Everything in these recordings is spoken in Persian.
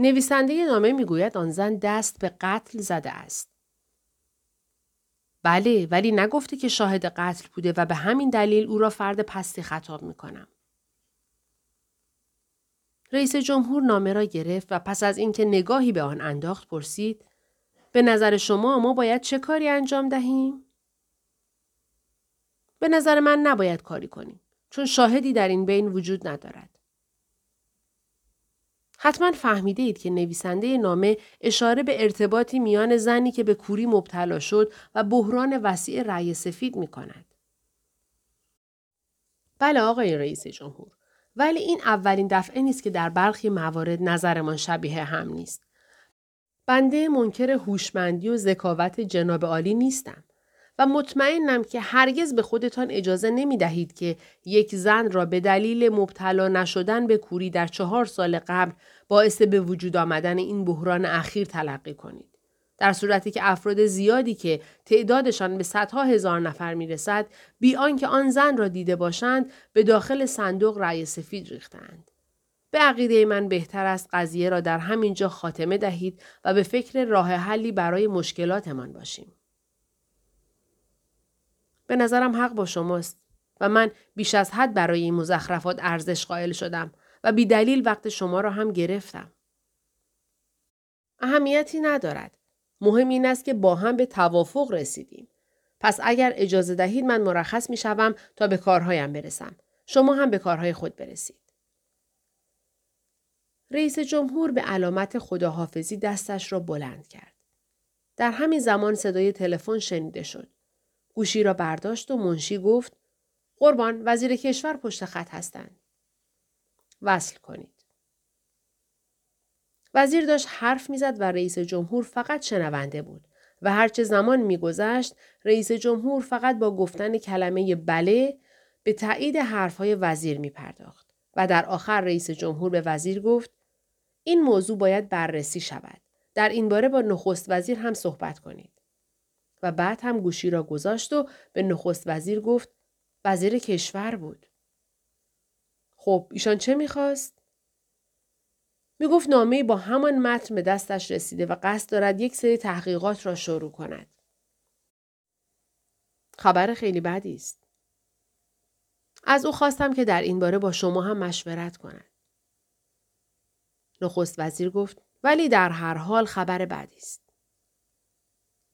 نویسنده نامه می‌گوید آن زن دست به قتل زده است. بله ولی نگفته که شاهد قتل بوده و به همین دلیل او را فرد پستی خطاب می کنم. رئیس جمهور نامه را گرفت و پس از اینکه نگاهی به آن انداخت پرسید به نظر شما ما باید چه کاری انجام دهیم؟ به نظر من نباید کاری کنیم چون شاهدی در این بین وجود ندارد. حتما فهمیده اید که نویسنده نامه اشاره به ارتباطی میان زنی که به کوری مبتلا شد و بحران وسیع رأی سفید می کند. بله آقای رئیس جمهور. ولی این اولین دفعه نیست که در برخی موارد نظرمان شبیه هم نیست. بنده منکر هوشمندی و ذکاوت جناب عالی نیستم. و مطمئنم که هرگز به خودتان اجازه نمی دهید که یک زن را به دلیل مبتلا نشدن به کوری در چهار سال قبل باعث به وجود آمدن این بحران اخیر تلقی کنید. در صورتی که افراد زیادی که تعدادشان به صدها هزار نفر می رسد بی آنکه آن زن را دیده باشند به داخل صندوق رأی سفید ریختند. به عقیده من بهتر است قضیه را در همین جا خاتمه دهید و به فکر راه حلی برای مشکلاتمان باشیم. به نظرم حق با شماست و من بیش از حد برای این مزخرفات ارزش قائل شدم و بی دلیل وقت شما را هم گرفتم. اهمیتی ندارد. مهم این است که با هم به توافق رسیدیم. پس اگر اجازه دهید من مرخص می شوم تا به کارهایم برسم. شما هم به کارهای خود برسید. رئیس جمهور به علامت خداحافظی دستش را بلند کرد. در همین زمان صدای تلفن شنیده شد. گوشی را برداشت و منشی گفت قربان وزیر کشور پشت خط هستند. وصل کنید. وزیر داشت حرف می‌زد و رئیس جمهور فقط شنونده بود و هرچه زمان میگذشت رئیس جمهور فقط با گفتن کلمه بله به تایید حرفهای وزیر می پرداخت و در آخر رئیس جمهور به وزیر گفت این موضوع باید بررسی شود. در این باره با نخست وزیر هم صحبت کنید. و بعد هم گوشی را گذاشت و به نخست وزیر گفت وزیر کشور بود. خب ایشان چه می‌خواست؟ می‌گفت نامه با همان متن به دستش رسیده و قصد دارد یک سری تحقیقات را شروع کند. خبر خیلی بدی است. از او خواستم که در این باره با شما هم مشورت کند. نخست وزیر گفت ولی در هر حال خبر بدی است.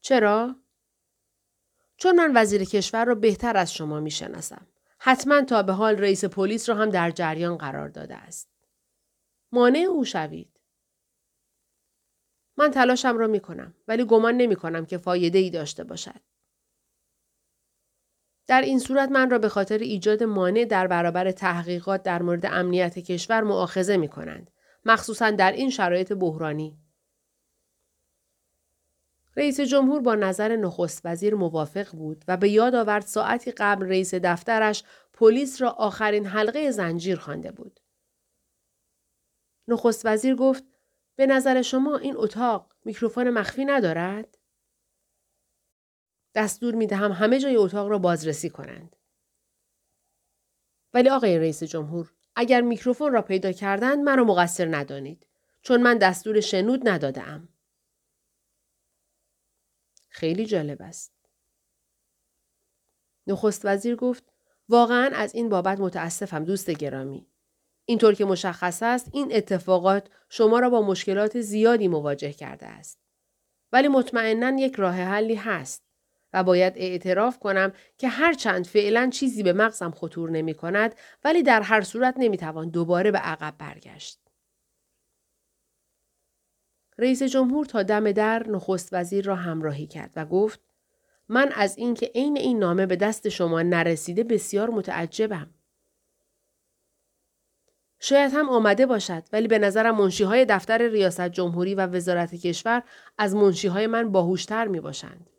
چرا؟ چون من وزیر کشور را بهتر از شما می شناسم. حتما تا به حال رئیس پلیس را هم در جریان قرار داده است. مانع او شوید. من تلاشم را می کنم ولی گمان نمی کنم که فایده ای داشته باشد. در این صورت من را به خاطر ایجاد مانع در برابر تحقیقات در مورد امنیت کشور معاخذه می کنند. مخصوصا در این شرایط بحرانی. رئیس جمهور با نظر نخست وزیر موافق بود و به یاد آورد ساعتی قبل رئیس دفترش پلیس را آخرین حلقه زنجیر خوانده بود. نخست وزیر گفت به نظر شما این اتاق میکروفون مخفی ندارد؟ دستور می دهم همه جای اتاق را بازرسی کنند. ولی آقای رئیس جمهور اگر میکروفون را پیدا کردند مرا مقصر ندانید چون من دستور شنود ندادم. خیلی جالب است. نخست وزیر گفت واقعا از این بابت متاسفم دوست گرامی. اینطور که مشخص است این اتفاقات شما را با مشکلات زیادی مواجه کرده است. ولی مطمئنا یک راه حلی هست و باید اعتراف کنم که هرچند فعلا چیزی به مغزم خطور نمی کند ولی در هر صورت نمی توان دوباره به عقب برگشت. رئیس جمهور تا دم در نخست وزیر را همراهی کرد و گفت من از اینکه عین این نامه به دست شما نرسیده بسیار متعجبم. شاید هم آمده باشد ولی به نظرم منشی های دفتر ریاست جمهوری و وزارت کشور از منشی های من باهوشتر می باشند.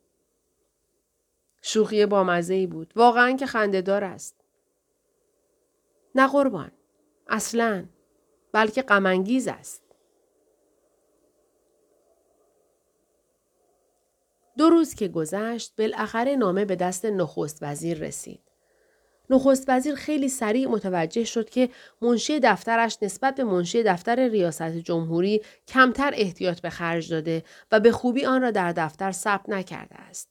شوخی بامزه ای بود. واقعا که خندهدار است. نه قربان. اصلا. بلکه غمانگیز است. دو روز که گذشت بالاخره نامه به دست نخست وزیر رسید. نخست وزیر خیلی سریع متوجه شد که منشی دفترش نسبت به منشی دفتر ریاست جمهوری کمتر احتیاط به خرج داده و به خوبی آن را در دفتر ثبت نکرده است.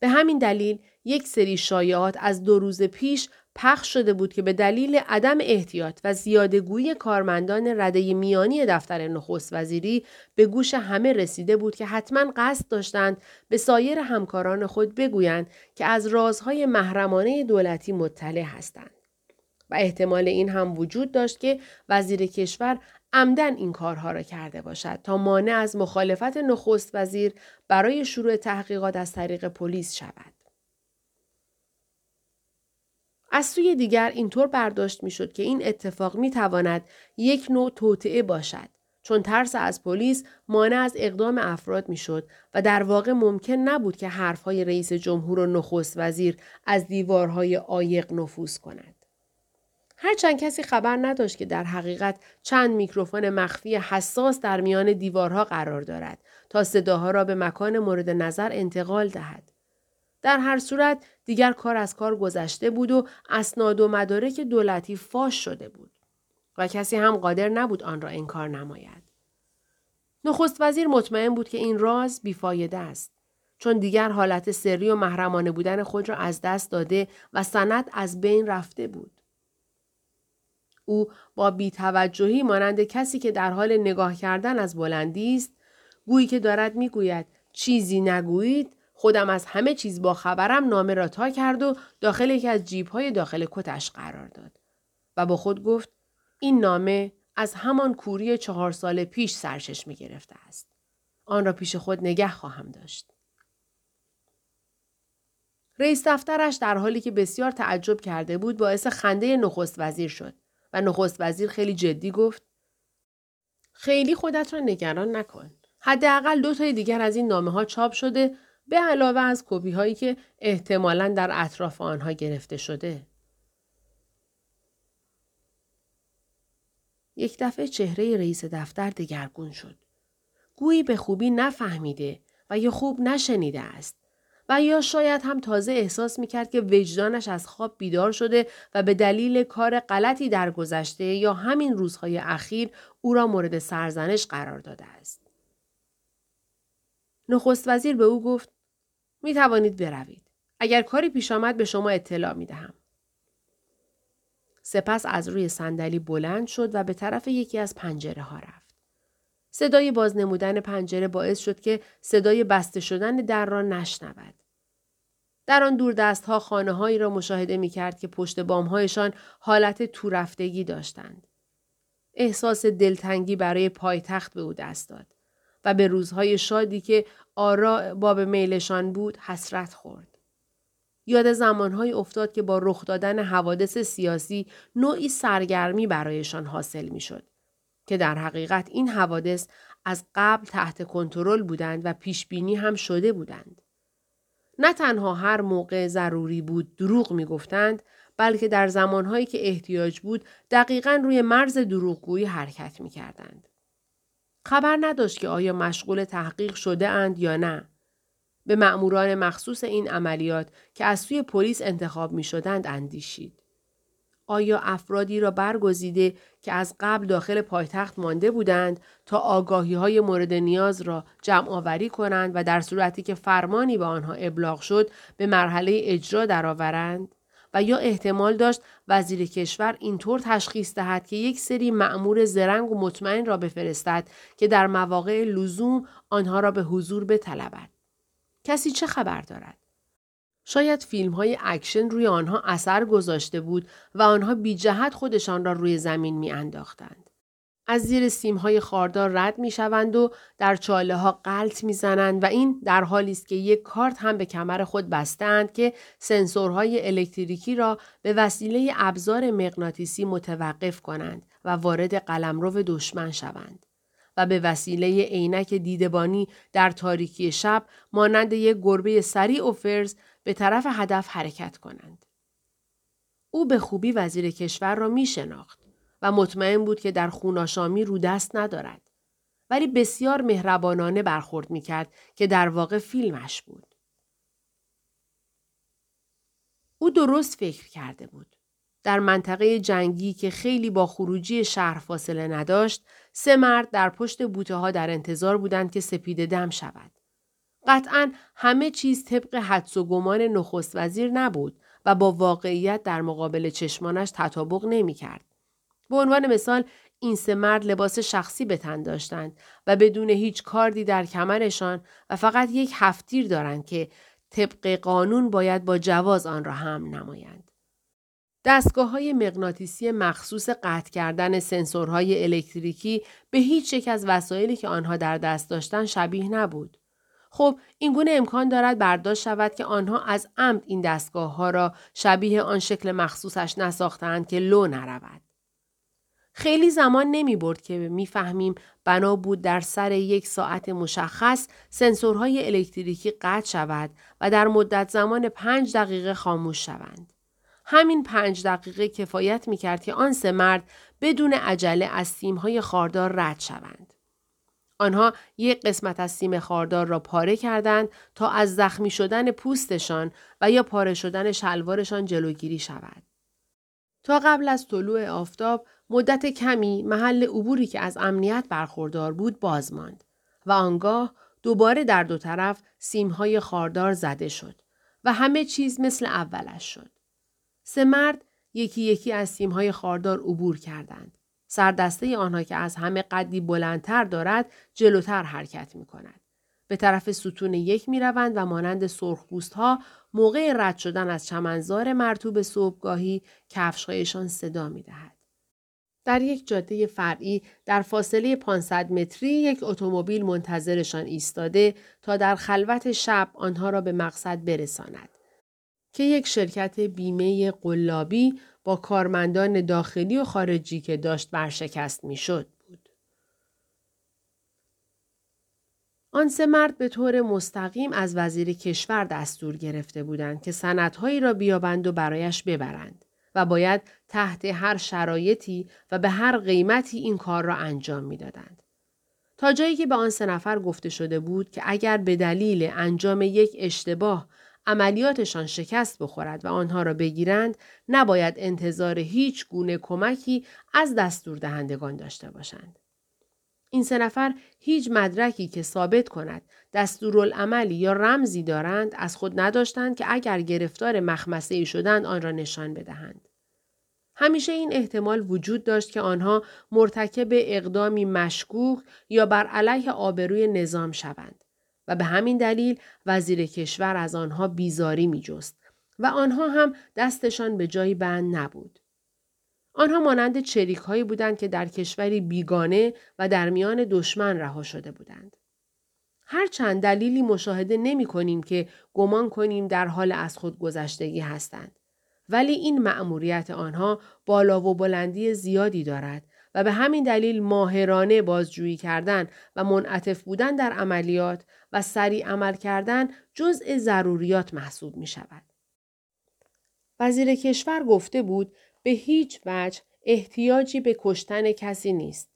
به همین دلیل یک سری شایعات از دو روز پیش پخش شده بود که به دلیل عدم احتیاط و زیادگویی کارمندان رده میانی دفتر نخست وزیری به گوش همه رسیده بود که حتما قصد داشتند به سایر همکاران خود بگویند که از رازهای محرمانه دولتی مطلع هستند. و احتمال این هم وجود داشت که وزیر کشور عمدن این کارها را کرده باشد تا مانع از مخالفت نخست وزیر برای شروع تحقیقات از طریق پلیس شود. از سوی دیگر اینطور برداشت می‌شد که این اتفاق می تواند یک نوع توطعه باشد چون ترس از پلیس مانع از اقدام افراد می‌شد و در واقع ممکن نبود که حرفهای رئیس جمهور و نخست وزیر از دیوارهای عایق نفوذ کند. هرچند کسی خبر نداشت که در حقیقت چند میکروفون مخفی حساس در میان دیوارها قرار دارد تا صداها را به مکان مورد نظر انتقال دهد. در هر صورت دیگر کار از کار گذشته بود و اسناد و مدارک دولتی فاش شده بود و کسی هم قادر نبود آن را انکار نماید. نخست وزیر مطمئن بود که این راز بیفایده است چون دیگر حالت سری و محرمانه بودن خود را از دست داده و سند از بین رفته بود. او با بیتوجهی مانند کسی که در حال نگاه کردن از بلندی است گویی که دارد می‌گوید چیزی نگویید خودم از همه چیز با خبرم نامه را تا کرد و داخل یکی از جیبهای داخل کتش قرار داد. و با خود گفت این نامه از همان کوری چهار سال پیش سرچشمه گرفته است. آن را پیش خود نگه خواهم داشت. رئیس دفترش در حالی که بسیار تعجب کرده بود باعث خنده نخست وزیر شد و نخست وزیر خیلی جدی گفت خیلی خودت را نگران نکن. حداقل دو تای دیگر از این نامه ها چاپ شده به علاوه از کپی هایی که احتمالا در اطراف آنها گرفته شده. یک دفعه چهره رئیس دفتر دگرگون شد. گویی به خوبی نفهمیده و یا خوب نشنیده است. و یا شاید هم تازه احساس می‌کرد که وجدانش از خواب بیدار شده و به دلیل کار غلطی در گذشته یا همین روزهای اخیر او را مورد سرزنش قرار داده است. نخست وزیر به او گفت می توانید بروید. اگر کاری پیش آمد به شما اطلاع می دهم. سپس از روی صندلی بلند شد و به طرف یکی از پنجره ها رفت. صدای بازنمودن پنجره باعث شد که صدای بسته شدن در را نشنود. در آن دور دست ها خانه هایی را مشاهده می کرد که پشت بام هایشان حالت تورفتگی داشتند. احساس دلتنگی برای پایتخت به او دست داد و به روزهای شادی که آرا باب میلشان بود حسرت خورد. یاد زمانهایی افتاد که با رخ دادن حوادث سیاسی نوعی سرگرمی برایشان حاصل می شد. که در حقیقت این حوادث از قبل تحت کنترل بودند و پیش بینی هم شده بودند. نه تنها هر موقع ضروری بود دروغ می گفتند بلکه در زمانهایی که احتیاج بود دقیقا روی مرز دروغگویی حرکت می کردند. خبر نداشت که آیا مشغول تحقیق شده اند یا نه. به مأموران مخصوص این عملیات که از سوی پلیس انتخاب می شدند اندیشید. آیا افرادی را برگزیده که از قبل داخل پایتخت مانده بودند تا آگاهی های مورد نیاز را جمع آوری کنند و در صورتی که فرمانی به آنها ابلاغ شد به مرحله اجرا درآورند؟ و یا احتمال داشت وزیر کشور اینطور تشخیص دهد که یک سری مأمور زرنگ و مطمئن را بفرستد که در مواقع لزوم آنها را به حضور بطلبد. کسی چه خبر دارد؟ شاید فیلم های اکشن روی آنها اثر گذاشته بود و آنها بی جهت خودشان را روی زمین می انداختند. از زیر سیم های خاردار رد می شوند و در چاله ها قلط می زنند و این در حالی است که یک کارت هم به کمر خود بستند که سنسورهای الکتریکی را به وسیله ابزار مغناطیسی متوقف کنند و وارد قلمرو دشمن شوند. و به وسیله عینک دیدبانی در تاریکی شب مانند یک گربه سریع و فرز به طرف هدف حرکت کنند. او به خوبی وزیر کشور را می شناخت و مطمئن بود که در خوناشامی رو دست ندارد. ولی بسیار مهربانانه برخورد می کرد که در واقع فیلمش بود. او درست فکر کرده بود. در منطقه جنگی که خیلی با خروجی شهر فاصله نداشت، سه مرد در پشت بوته ها در انتظار بودند که سپید دم شود. قطعا همه چیز طبق حدس و گمان نخست وزیر نبود و با واقعیت در مقابل چشمانش تطابق نمی کرد. به عنوان مثال این سه مرد لباس شخصی به تن داشتند و بدون هیچ کاردی در کمرشان و فقط یک هفتیر دارند که طبق قانون باید با جواز آن را هم نمایند. دستگاه های مغناطیسی مخصوص قطع کردن سنسورهای الکتریکی به هیچ یک از وسایلی که آنها در دست داشتند شبیه نبود. خب این گونه امکان دارد برداشت شود که آنها از عمد این دستگاه ها را شبیه آن شکل مخصوصش نساختند که لو نرود. خیلی زمان نمی برد که می‌فهمیم بنا بود در سر یک ساعت مشخص سنسورهای الکتریکی قطع شود و در مدت زمان پنج دقیقه خاموش شوند. همین پنج دقیقه کفایت می کرد که آن سه مرد بدون عجله از سیمهای خاردار رد شوند. آنها یک قسمت از سیم خاردار را پاره کردند تا از زخمی شدن پوستشان و یا پاره شدن شلوارشان جلوگیری شود. تا قبل از طلوع آفتاب مدت کمی محل عبوری که از امنیت برخوردار بود باز ماند و آنگاه دوباره در دو طرف سیمهای خاردار زده شد و همه چیز مثل اولش شد. سه مرد یکی یکی از سیمهای خاردار عبور کردند. سردسته آنها که از همه قدی بلندتر دارد جلوتر حرکت می کند. به طرف ستون یک می روند و مانند سرخپوست ها موقع رد شدن از چمنزار مرتوب صبحگاهی کفشهایشان صدا می دهد. در یک جاده فرعی در فاصله 500 متری یک اتومبیل منتظرشان ایستاده تا در خلوت شب آنها را به مقصد برساند. که یک شرکت بیمه قلابی با کارمندان داخلی و خارجی که داشت برشکست می‌شد بود. آن سه مرد به طور مستقیم از وزیر کشور دستور گرفته بودند که سندهایی را بیابند و برایش ببرند و باید تحت هر شرایطی و به هر قیمتی این کار را انجام می‌دادند. تا جایی که به آن سه نفر گفته شده بود که اگر به دلیل انجام یک اشتباه عملیاتشان شکست بخورد و آنها را بگیرند نباید انتظار هیچ گونه کمکی از دستور دهندگان داشته باشند. این سه نفر هیچ مدرکی که ثابت کند دستورالعملی یا رمزی دارند از خود نداشتند که اگر گرفتار مخمسه ای شدند آن را نشان بدهند. همیشه این احتمال وجود داشت که آنها مرتکب اقدامی مشکوک یا بر علیه آبروی نظام شوند. و به همین دلیل وزیر کشور از آنها بیزاری می جست و آنها هم دستشان به جایی بند نبود. آنها مانند چریک هایی بودند که در کشوری بیگانه و در میان دشمن رها شده بودند. هرچند دلیلی مشاهده نمی کنیم که گمان کنیم در حال از خود گذشتگی هستند. ولی این مأموریت آنها بالا و بلندی زیادی دارد و به همین دلیل ماهرانه بازجویی کردن و منعطف بودن در عملیات و سریع عمل کردن جزء ضروریات محسوب می شود. وزیر کشور گفته بود به هیچ وجه احتیاجی به کشتن کسی نیست.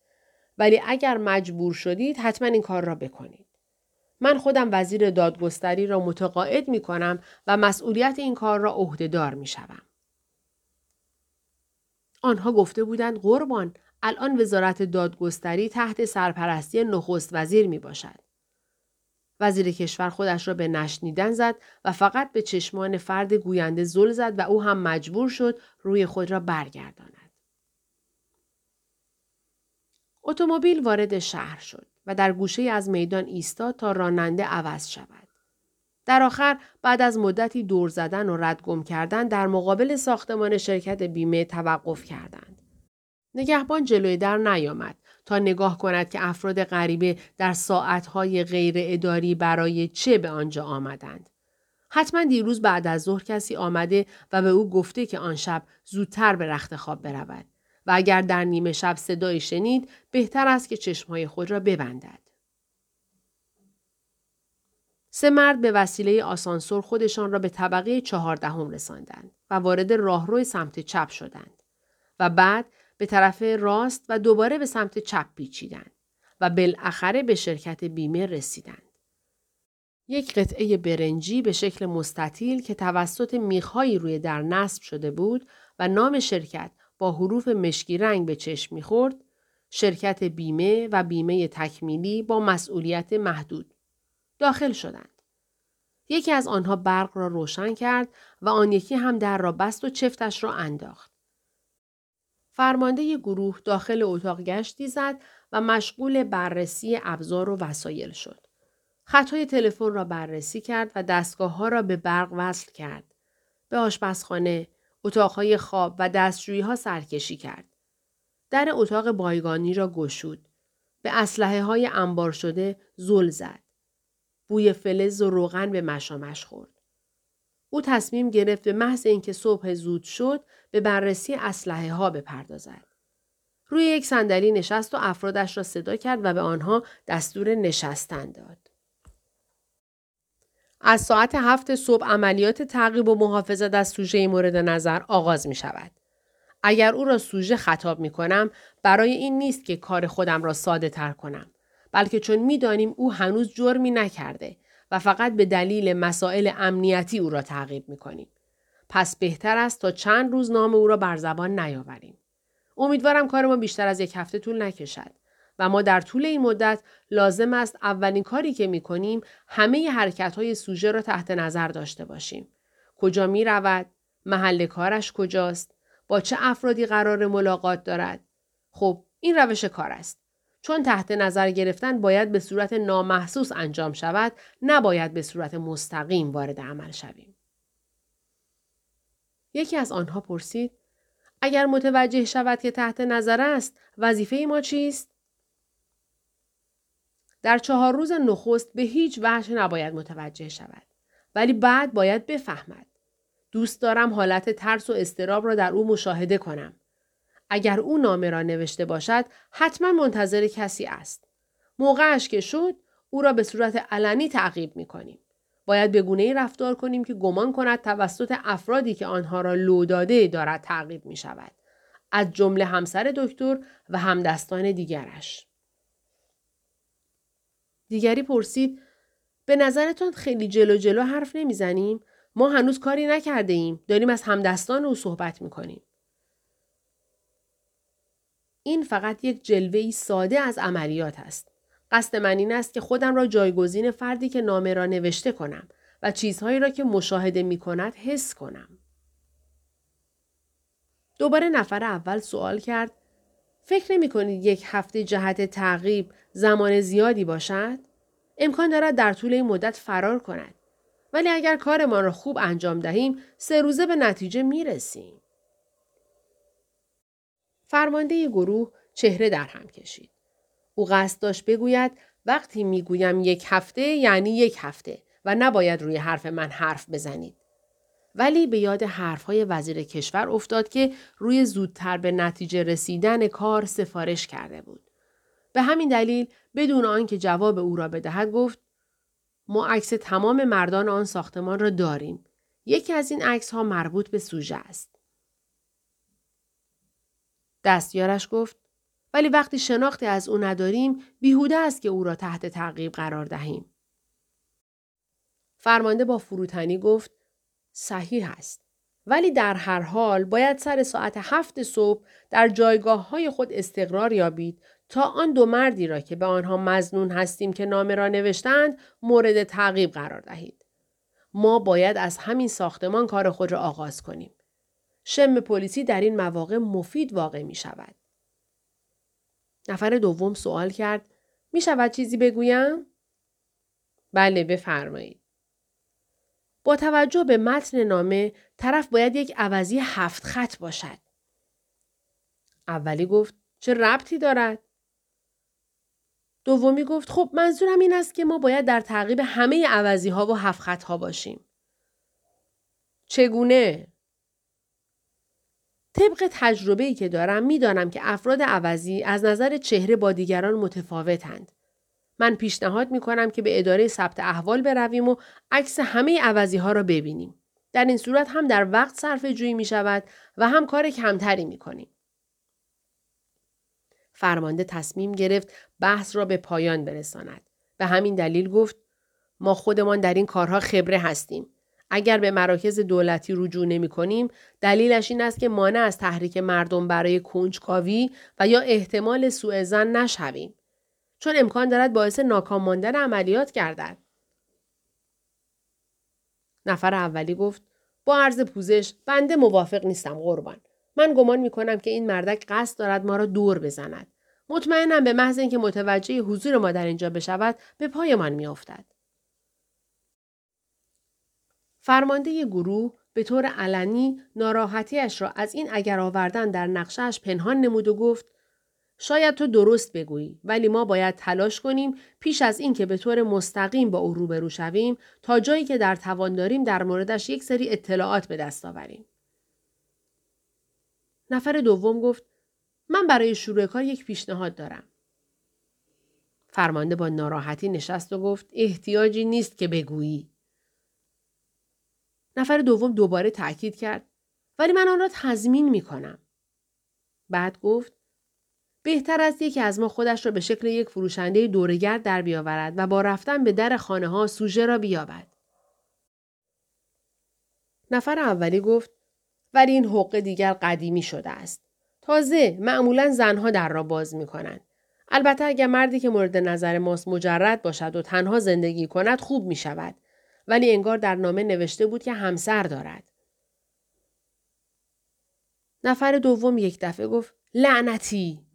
ولی اگر مجبور شدید حتما این کار را بکنید. من خودم وزیر دادگستری را متقاعد می کنم و مسئولیت این کار را عهدهدار می شوم. آنها گفته بودند قربان الان وزارت دادگستری تحت سرپرستی نخست وزیر می باشد. وزیر کشور خودش را به نشنیدن زد و فقط به چشمان فرد گوینده زل زد و او هم مجبور شد روی خود را برگرداند. اتومبیل وارد شهر شد و در گوشه از میدان ایستاد تا راننده عوض شود. در آخر بعد از مدتی دور زدن و ردگم کردن در مقابل ساختمان شرکت بیمه توقف کردند. نگهبان جلوی در نیامد تا نگاه کند که افراد غریبه در ساعتهای غیر اداری برای چه به آنجا آمدند. حتما دیروز بعد از ظهر کسی آمده و به او گفته که آن شب زودتر به رخت خواب برود و اگر در نیمه شب صدایی شنید بهتر است که چشمهای خود را ببندد. سه مرد به وسیله آسانسور خودشان را به طبقه چهاردهم رساندند و وارد راهرو سمت چپ شدند و بعد به طرف راست و دوباره به سمت چپ پیچیدند و بالاخره به شرکت بیمه رسیدند. یک قطعه برنجی به شکل مستطیل که توسط میخهایی روی در نصب شده بود و نام شرکت با حروف مشکی رنگ به چشم می‌خورد شرکت بیمه و بیمه تکمیلی با مسئولیت محدود داخل شدند. یکی از آنها برق را روشن کرد و آن یکی هم در را بست و چفتش را انداخت. فرمانده گروه داخل اتاق گشتی زد و مشغول بررسی ابزار و وسایل شد. خطای تلفن را بررسی کرد و دستگاه ها را به برق وصل کرد. به آشپزخانه، اتاقهای خواب و دستشویی ها سرکشی کرد. در اتاق بایگانی را گشود. به اسلحه های انبار شده زل زد. بوی فلز و روغن به مشامش خورد. او تصمیم گرفت به محض اینکه صبح زود شد به بررسی اسلحه ها بپردازد. روی یک صندلی نشست و افرادش را صدا کرد و به آنها دستور نشستن داد. از ساعت هفت صبح عملیات تعقیب و محافظت از سوژه مورد نظر آغاز می شود. اگر او را سوژه خطاب می کنم برای این نیست که کار خودم را ساده تر کنم بلکه چون می دانیم او هنوز جرمی نکرده و فقط به دلیل مسائل امنیتی او را تعقیب می کنیم. پس بهتر است تا چند روز نام او را بر زبان نیاوریم. امیدوارم کار ما بیشتر از یک هفته طول نکشد. و ما در طول این مدت لازم است اولین کاری که می کنیم همه حرکت های سوژه را تحت نظر داشته باشیم. کجا می رود؟ محل کارش کجاست؟ با چه افرادی قرار ملاقات دارد؟ خب این روش کار است. چون تحت نظر گرفتن باید به صورت نامحسوس انجام شود نباید به صورت مستقیم وارد عمل شویم. یکی از آنها پرسید اگر متوجه شود که تحت نظر است وظیفه ما چیست؟ در چهار روز نخست به هیچ وجه نباید متوجه شود. ولی بعد باید بفهمد. دوست دارم حالت ترس و استراب را در او مشاهده کنم. اگر او نامه را نوشته باشد حتما منتظر کسی است. موقعش که شد او را به صورت علنی تعقیب می کنیم. باید به گونه رفتار کنیم که گمان کند توسط افرادی که آنها را لو داده دارد تعقیب می شود. از جمله همسر دکتر و همدستان دیگرش. دیگری پرسید به نظرتان خیلی جلو جلو حرف نمی‌زنیم؟ ما هنوز کاری نکرده ایم. داریم از همدستان او صحبت می‌کنیم. این فقط یک جلوه ساده از عملیات است. قصد من این است که خودم را جایگزین فردی که نامه را نوشته کنم و چیزهایی را که مشاهده می کند حس کنم. دوباره نفر اول سوال کرد فکر نمی کنید یک هفته جهت تعقیب زمان زیادی باشد؟ امکان دارد در طول این مدت فرار کند. ولی اگر کارمان را خوب انجام دهیم سه روزه به نتیجه می رسیم. فرمانده گروه چهره در هم کشید. او قصد داشت بگوید وقتی می‌گویم یک هفته یعنی یک هفته و نباید روی حرف من حرف بزنید. ولی به یاد حرفهای وزیر کشور افتاد که روی زودتر به نتیجه رسیدن کار سفارش کرده بود. به همین دلیل بدون آنکه جواب او را بدهد گفت ما عکس تمام مردان آن ساختمان را داریم. یکی از این عکس ها مربوط به سوژه است. دستیارش گفت ولی وقتی شناختی از او نداریم بیهوده است که او را تحت تعقیب قرار دهیم. فرمانده با فروتنی گفت صحیح است. ولی در هر حال باید سر ساعت هفت صبح در جایگاه های خود استقرار یابید تا آن دو مردی را که به آنها مزنون هستیم که نامه را نوشتند مورد تعقیب قرار دهید. ما باید از همین ساختمان کار خود را آغاز کنیم. شم پلیسی در این مواقع مفید واقع می شود. نفر دوم سوال کرد می شود چیزی بگویم؟ بله بفرمایید. با توجه به متن نامه طرف باید یک عوضی هفت خط باشد. اولی گفت چه ربطی دارد؟ دومی گفت خب منظورم این است که ما باید در تعقیب همه عوضی ها و هفت خط ها باشیم. چگونه؟ طبق تجربه ای که دارم می‌دانم که افراد عوضی از نظر چهره با دیگران متفاوتند. من پیشنهاد می کنم که به اداره ثبت احوال برویم و عکس همه عوضی ها را ببینیم. در این صورت هم در وقت صرف جویی می و هم کار کمتری می کنیم. فرمانده تصمیم گرفت بحث را به پایان برساند. به همین دلیل گفت ما خودمان در این کارها خبره هستیم. اگر به مراکز دولتی رجوع نمی کنیم دلیلش این است که مانع از تحریک مردم برای کنجکاوی و یا احتمال سوء زن نشویم. چون امکان دارد باعث ناکام ماندن عملیات گردد. نفر اولی گفت با عرض پوزش بنده موافق نیستم قربان. من گمان می کنم که این مردک قصد دارد ما را دور بزند. مطمئنم به محض اینکه متوجه حضور ما در اینجا بشود به پایمان میافتد فرمانده گروه به طور علنی ناراحتیش را از این اگر آوردن در نقشهش پنهان نمود و گفت شاید تو درست بگویی ولی ما باید تلاش کنیم پیش از اینکه به طور مستقیم با او روبرو شویم تا جایی که در توان داریم در موردش یک سری اطلاعات به دست آوریم. نفر دوم گفت من برای شروع کار یک پیشنهاد دارم. فرمانده با ناراحتی نشست و گفت احتیاجی نیست که بگویی. نفر دوم دوباره تاکید کرد ولی من آن را تضمین می کنم. بعد گفت بهتر است یکی از ما خودش را به شکل یک فروشنده دورگرد در بیاورد و با رفتن به در خانه ها سوژه را بیابد. نفر اولی گفت ولی این حقه دیگر قدیمی شده است. تازه معمولا زنها در را باز می کنند. البته اگر مردی که مورد نظر ماست مجرد باشد و تنها زندگی کند خوب می شود. ولی انگار در نامه نوشته بود که همسر دارد. نفر دوم یک دفعه گفت لعنتی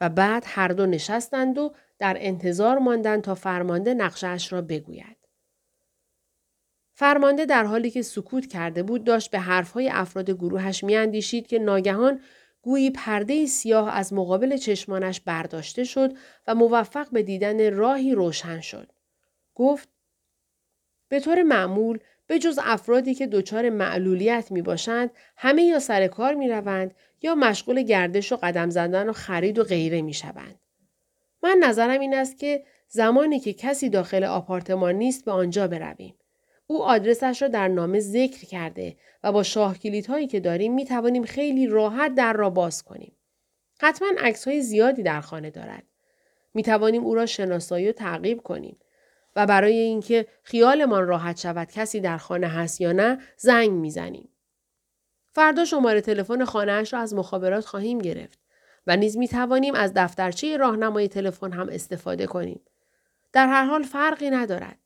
و بعد هر دو نشستند و در انتظار ماندند تا فرمانده نقشهاش را بگوید. فرمانده در حالی که سکوت کرده بود داشت به حرفهای افراد گروهش میاندیشید که ناگهان گویی پرده سیاه از مقابل چشمانش برداشته شد و موفق به دیدن راهی روشن شد. گفت به طور معمول به جز افرادی که دچار معلولیت می باشند همه یا سر کار می روند یا مشغول گردش و قدم زدن و خرید و غیره می شوند. من نظرم این است که زمانی که کسی داخل آپارتمان نیست به آنجا برویم. او آدرسش را در نامه ذکر کرده و با شاه هایی که داریم می توانیم خیلی راحت در را باز کنیم. حتما عکس های زیادی در خانه دارد. می توانیم او را شناسایی و تعقیب کنیم. و برای اینکه خیالمان راحت شود کسی در خانه هست یا نه زنگ می‌زنیم. فردا شماره تلفن خانهاش را از مخابرات خواهیم گرفت و نیز می توانیم از دفترچه راهنمای تلفن هم استفاده کنیم. در هر حال فرقی ندارد.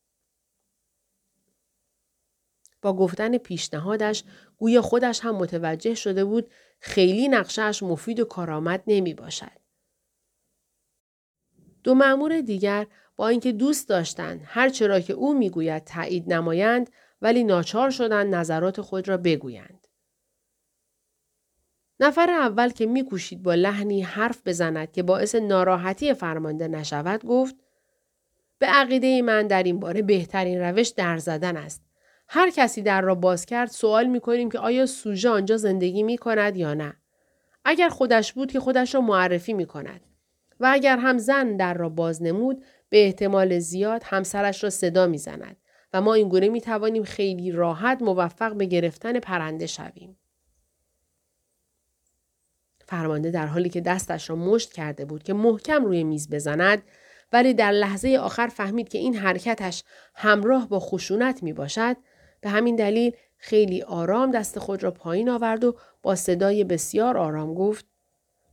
با گفتن پیشنهادش گویا خودش هم متوجه شده بود خیلی نقشهش مفید و کارآمد نمی باشد. دو معمور دیگر با اینکه دوست داشتند هر چرا که او می‌گوید تایید نمایند ولی ناچار شدند نظرات خود را بگویند. نفر اول که میکوشید با لحنی حرف بزند که باعث ناراحتی فرمانده نشود گفت به عقیده من در این باره بهترین روش در زدن است. هر کسی در را باز کرد سوال می کنیم که آیا سوژه آنجا زندگی می کند یا نه. اگر خودش بود که خودش را معرفی می کند. و اگر هم زن در را باز نمود به احتمال زیاد همسرش را صدا می زند و ما اینگونه می توانیم خیلی راحت موفق به گرفتن پرنده شویم. فرمانده در حالی که دستش را مشت کرده بود که محکم روی میز بزند ولی در لحظه آخر فهمید که این حرکتش همراه با خشونت می باشد به همین دلیل خیلی آرام دست خود را پایین آورد و با صدای بسیار آرام گفت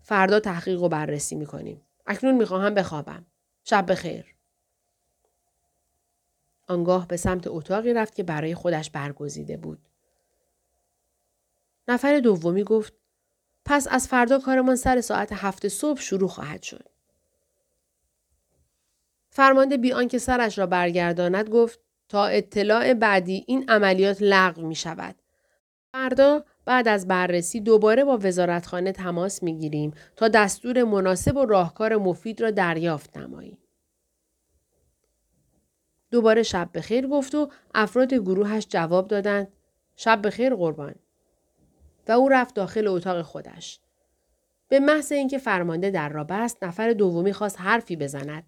فردا تحقیق و بررسی می کنیم. اکنون می خواهم بخوابم. شب بخیر. آنگاه به سمت اتاقی رفت که برای خودش برگزیده بود. نفر دومی گفت پس از فردا کارمان سر ساعت هفت صبح شروع خواهد شد. فرمانده بی آنکه سرش را برگرداند گفت تا اطلاع بعدی این عملیات لغو می شود. فردا بعد از بررسی دوباره با وزارتخانه تماس می گیریم تا دستور مناسب و راهکار مفید را دریافت نماییم. دوباره شب بخیر گفت و افراد گروهش جواب دادند شب بخیر قربان و او رفت داخل اتاق خودش. به محض اینکه فرمانده در را بست نفر دومی خواست حرفی بزند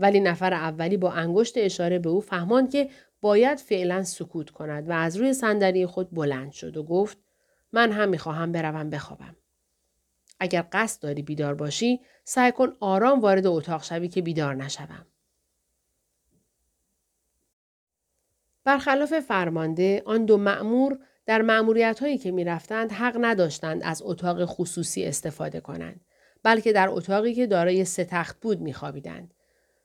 ولی نفر اولی با انگشت اشاره به او فهماند که باید فعلا سکوت کند و از روی صندلی خود بلند شد و گفت من هم می‌خواهم بروم بخوابم. اگر قصد داری بیدار باشی سعی کن آرام وارد اتاق شوی که بیدار نشوم. برخلاف فرمانده آن دو مأمور در معمولیت هایی که می رفتند حق نداشتند از اتاق خصوصی استفاده کنند بلکه در اتاقی که دارای سه تخت بود می خوابیدند.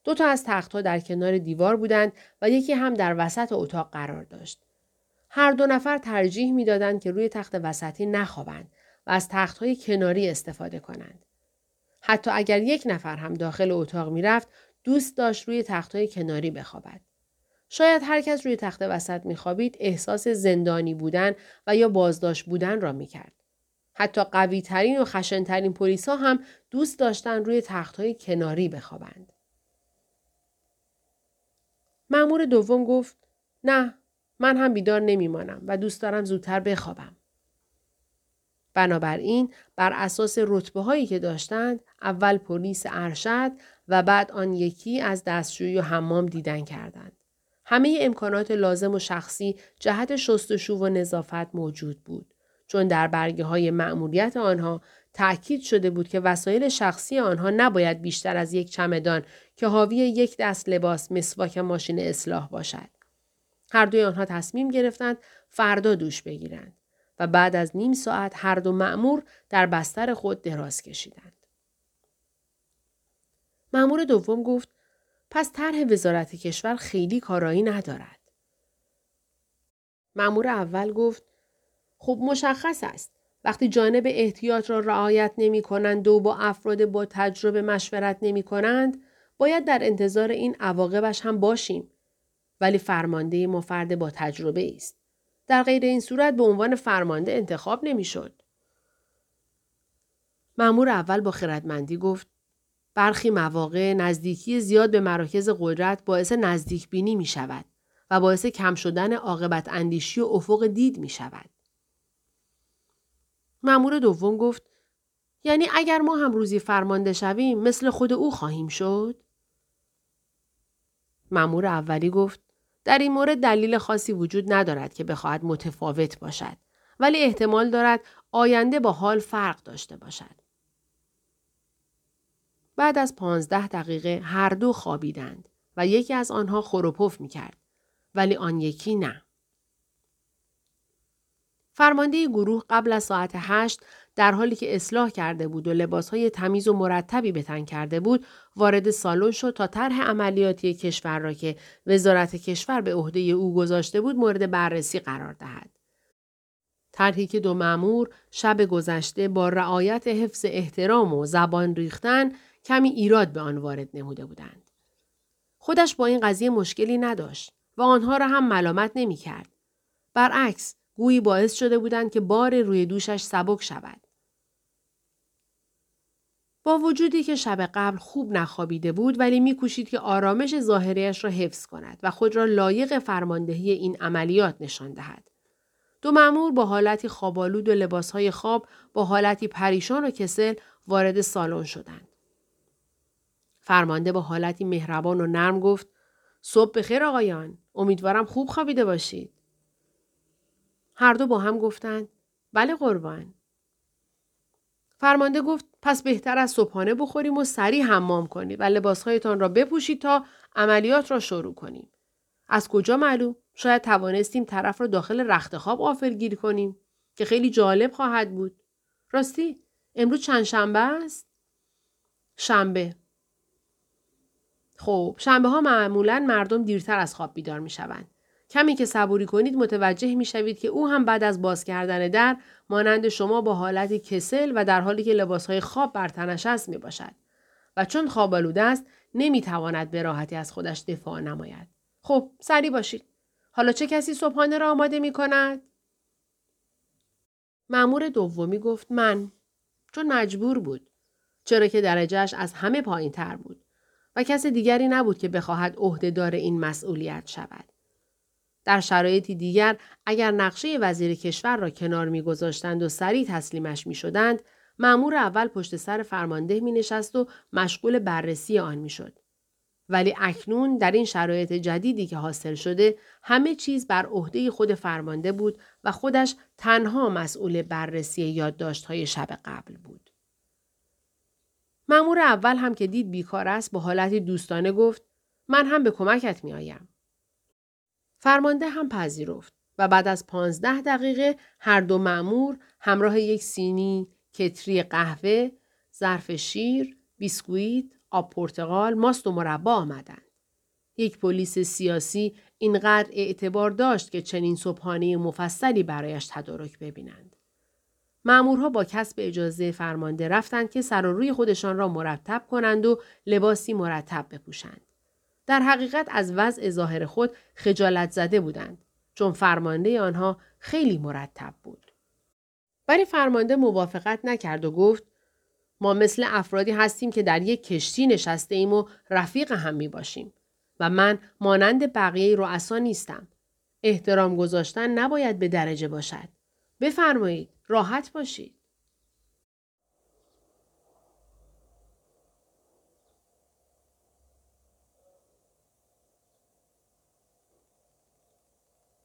دو تا از تختها در کنار دیوار بودند و یکی هم در وسط اتاق قرار داشت. هر دو نفر ترجیح می‌دادند که روی تخت وسطی نخوابند و از تختهای کناری استفاده کنند. حتی اگر یک نفر هم داخل اتاق می‌رفت دوست داشت روی تختهای کناری بخوابد. شاید هر کس روی تخت وسط میخوابید احساس زندانی بودن و یا بازداشت بودن را می‌کرد. حتی قوی ترین و خشنترین پلیس ها هم دوست داشتن روی تختهای کناری بخوابند. مأمور دوم گفت نه من هم بیدار نمیمانم و دوست دارم زودتر بخوابم. بنابراین بر اساس رتبه هایی که داشتند اول پلیس ارشد و بعد آن یکی از دستشویی و حمام دیدن کردند. همه امکانات لازم و شخصی جهت شستشو و نظافت موجود بود. چون در برگه های مأموریت آنها تأکید شده بود که وسایل شخصی آنها نباید بیشتر از یک چمدان که حاوی یک دست لباس مسواک ماشین اصلاح باشد. هر دوی آنها تصمیم گرفتند فردا دوش بگیرند و بعد از نیم ساعت هر دو مأمور در بستر خود دراز کشیدند. مأمور دوم گفت پس طرح وزارت کشور خیلی کارایی ندارد. مأمور اول گفت خب مشخص است. وقتی جانب احتیاط را رعایت نمی کنند و با افراد با تجربه مشورت نمی کنند باید در انتظار این عواقبش هم باشیم. ولی فرمانده ما فرد با تجربه است. در غیر این صورت به عنوان فرمانده انتخاب نمی‌شد. مأمور اول با خردمندی گفت برخی مواقع نزدیکی زیاد به مراکز قدرت باعث نزدیک بینی می شود و باعث کم شدن عاقبت اندیشی و افق دید می شود. مأمور دوم گفت یعنی اگر ما هم روزی فرمانده شویم مثل خود او خواهیم شد؟ مأمور اولی گفت در این مورد دلیل خاصی وجود ندارد که بخواهد متفاوت باشد ولی احتمال دارد آینده با حال فرق داشته باشد. بعد از پانزده دقیقه هر دو خوابیدند و یکی از آنها خروپف می کرد. ولی آن یکی نه. فرمانده گروه قبل از ساعت هشت در حالی که اصلاح کرده بود و لباسهای تمیز و مرتبی به تن کرده بود وارد سالن شد تا طرح عملیاتی کشور را که وزارت کشور به عهده او گذاشته بود مورد بررسی قرار دهد. طرحی که دو مأمور شب گذشته با رعایت حفظ احترام و زبان ریختن کمی ایراد به آن وارد نموده بودند. خودش با این قضیه مشکلی نداشت و آنها را هم ملامت نمی کرد. برعکس گویی باعث شده بودند که بار روی دوشش سبک شود. با وجودی که شب قبل خوب نخوابیده بود ولی میکوشید که آرامش ظاهریش را حفظ کند و خود را لایق فرماندهی این عملیات نشان دهد. دو مأمور با حالتی خوابالود و لباسهای خواب با حالتی پریشان و کسل وارد سالن شدند. فرمانده با حالتی مهربان و نرم گفت صبح بخیر آقایان امیدوارم خوب خوابیده باشید. هر دو با هم گفتند بله قربان. فرمانده گفت پس بهتر از صبحانه بخوریم و سریع حمام کنید و لباسهایتان را بپوشید تا عملیات را شروع کنیم. از کجا معلوم؟ شاید توانستیم طرف را داخل رخت خواب گیر کنیم که خیلی جالب خواهد بود. راستی امروز چند شنبه است؟ شنبه. خب شنبه ها معمولا مردم دیرتر از خواب بیدار می. کمی که صبوری کنید متوجه می شوید که او هم بعد از باز کردن در مانند شما با حالتی کسل و در حالی که لباسهای خواب بر تنش است می باشد. و چون خواب آلوده است نمی تواند به راحتی از خودش دفاع نماید. خب سری باشید. حالا چه کسی صبحانه را آماده می کند؟ معمور دومی گفت من. چون مجبور بود. چرا که درجهش از همه پایین تر بود. و کس دیگری نبود که بخواهد عهدهدار این مسئولیت شود. در شرایطی دیگر اگر نقشه وزیر کشور را کنار میگذاشتند و سریع تسلیمش می شدند، معمور اول پشت سر فرمانده می نشست و مشغول بررسی آن می شد. ولی اکنون در این شرایط جدیدی که حاصل شده همه چیز بر عهده خود فرمانده بود و خودش تنها مسئول بررسی یادداشت‌های شب قبل بود. معمور اول هم که دید بیکار است با حالتی دوستانه گفت من هم به کمکت می آیم. فرمانده هم پذیرفت و بعد از پانزده دقیقه هر دو معمور همراه یک سینی کتری قهوه، ظرف شیر، بیسکویت، آب پرتقال، ماست و مربا آمدند. یک پلیس سیاسی اینقدر اعتبار داشت که چنین صبحانه مفصلی برایش تدارک ببینند. معمورها با کسب اجازه فرمانده رفتند که سر و روی خودشان را مرتب کنند و لباسی مرتب بپوشند. در حقیقت از وضع ظاهر خود خجالت زده بودند چون فرمانده آنها خیلی مرتب بود. ولی فرمانده موافقت نکرد و گفت ما مثل افرادی هستیم که در یک کشتی نشسته ایم و رفیق هم می باشیم و من مانند بقیه رؤسا نیستم. احترام گذاشتن نباید به درجه باشد. بفرمایید راحت باشید.